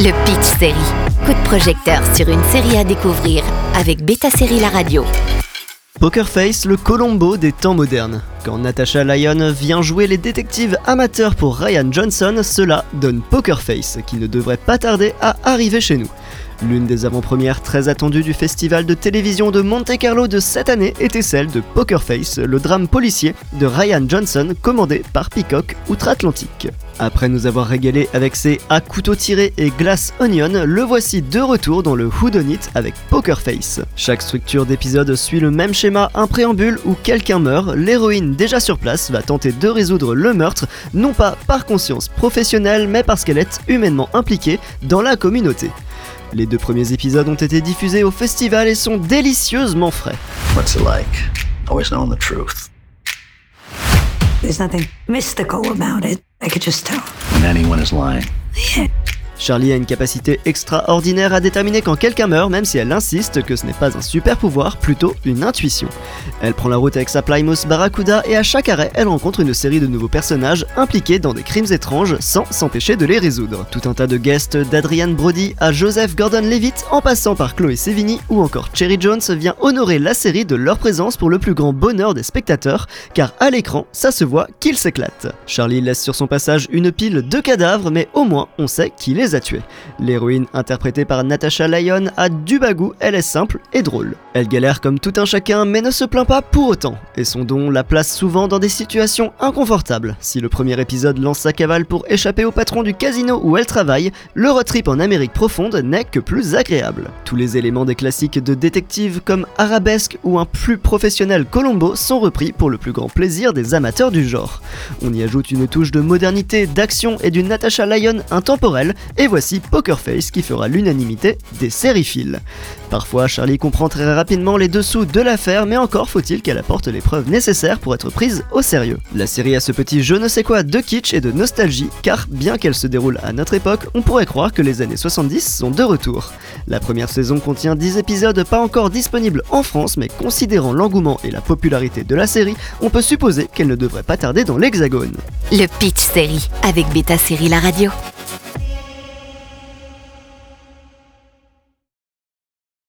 Le Pitch Série. Coup de projecteur sur une série à découvrir avec Beta Série La Radio. Poker Face, le Colombo des temps modernes. Quand Natasha Lyon vient jouer les détectives amateurs pour Ryan Johnson, cela donne Poker Face, qui ne devrait pas tarder à arriver chez nous. L'une des avant-premières très attendues du festival de télévision de Monte-Carlo de cette année était celle de Poker Face, le drame policier de Ryan Johnson commandé par Peacock outre-Atlantique. Après nous avoir régalé avec ses à couteau tiré et glace onion, le voici de retour dans le It avec Poker Face. Chaque structure d'épisode suit le même schéma, un préambule où quelqu'un meurt, l'héroïne déjà sur place va tenter de résoudre le meurtre, non pas par conscience professionnelle, mais parce qu'elle est humainement impliquée dans la communauté. Les deux premiers épisodes ont été diffusés au festival et sont délicieusement frais. What's it like? Always knowing the truth. There's nothing mystical about it. I could just tell. When anyone is lying. Yeah. Charlie a une capacité extraordinaire à déterminer quand quelqu'un meurt, même si elle insiste que ce n'est pas un super pouvoir, plutôt une intuition. Elle prend la route avec sa Plymouth Barracuda et à chaque arrêt, elle rencontre une série de nouveaux personnages impliqués dans des crimes étranges sans s'empêcher de les résoudre. Tout un tas de guests d'Adrian Brody à Joseph Gordon-Levitt, en passant par Chloé Sevigny ou encore Cherry Jones, vient honorer la série de leur présence pour le plus grand bonheur des spectateurs, car à l'écran, ça se voit qu'ils s'éclatent. Charlie laisse sur son passage une pile de cadavres, mais au moins on sait qu'il est a. L'héroïne, interprétée par Natasha Lyon, a du bagou, elle est simple et drôle. Elle galère comme tout un chacun, mais ne se plaint pas pour autant, et son don la place souvent dans des situations inconfortables. Si le premier épisode lance sa cavale pour échapper au patron du casino où elle travaille, le road trip en Amérique profonde n'est que plus agréable. Tous les éléments des classiques de détective comme Arabesque ou un plus professionnel Colombo sont repris pour le plus grand plaisir des amateurs du genre. On y ajoute une touche de modernité, d'action et d'une Natasha Lyon intemporelle et voici Poker Face qui fera l'unanimité des sériphiles. Parfois, Charlie comprend très rapidement les dessous de l'affaire, mais encore faut-il qu'elle apporte les preuves nécessaires pour être prise au sérieux. La série a ce petit je ne sais quoi de kitsch et de nostalgie, car bien qu'elle se déroule à notre époque, on pourrait croire que les années 70 sont de retour. La première saison contient 10 épisodes pas encore disponibles en France, mais considérant l'engouement et la popularité de la série, on peut supposer qu'elle ne devrait pas tarder dans l'hexagone. Le Pitch Série avec Beta Série La Radio.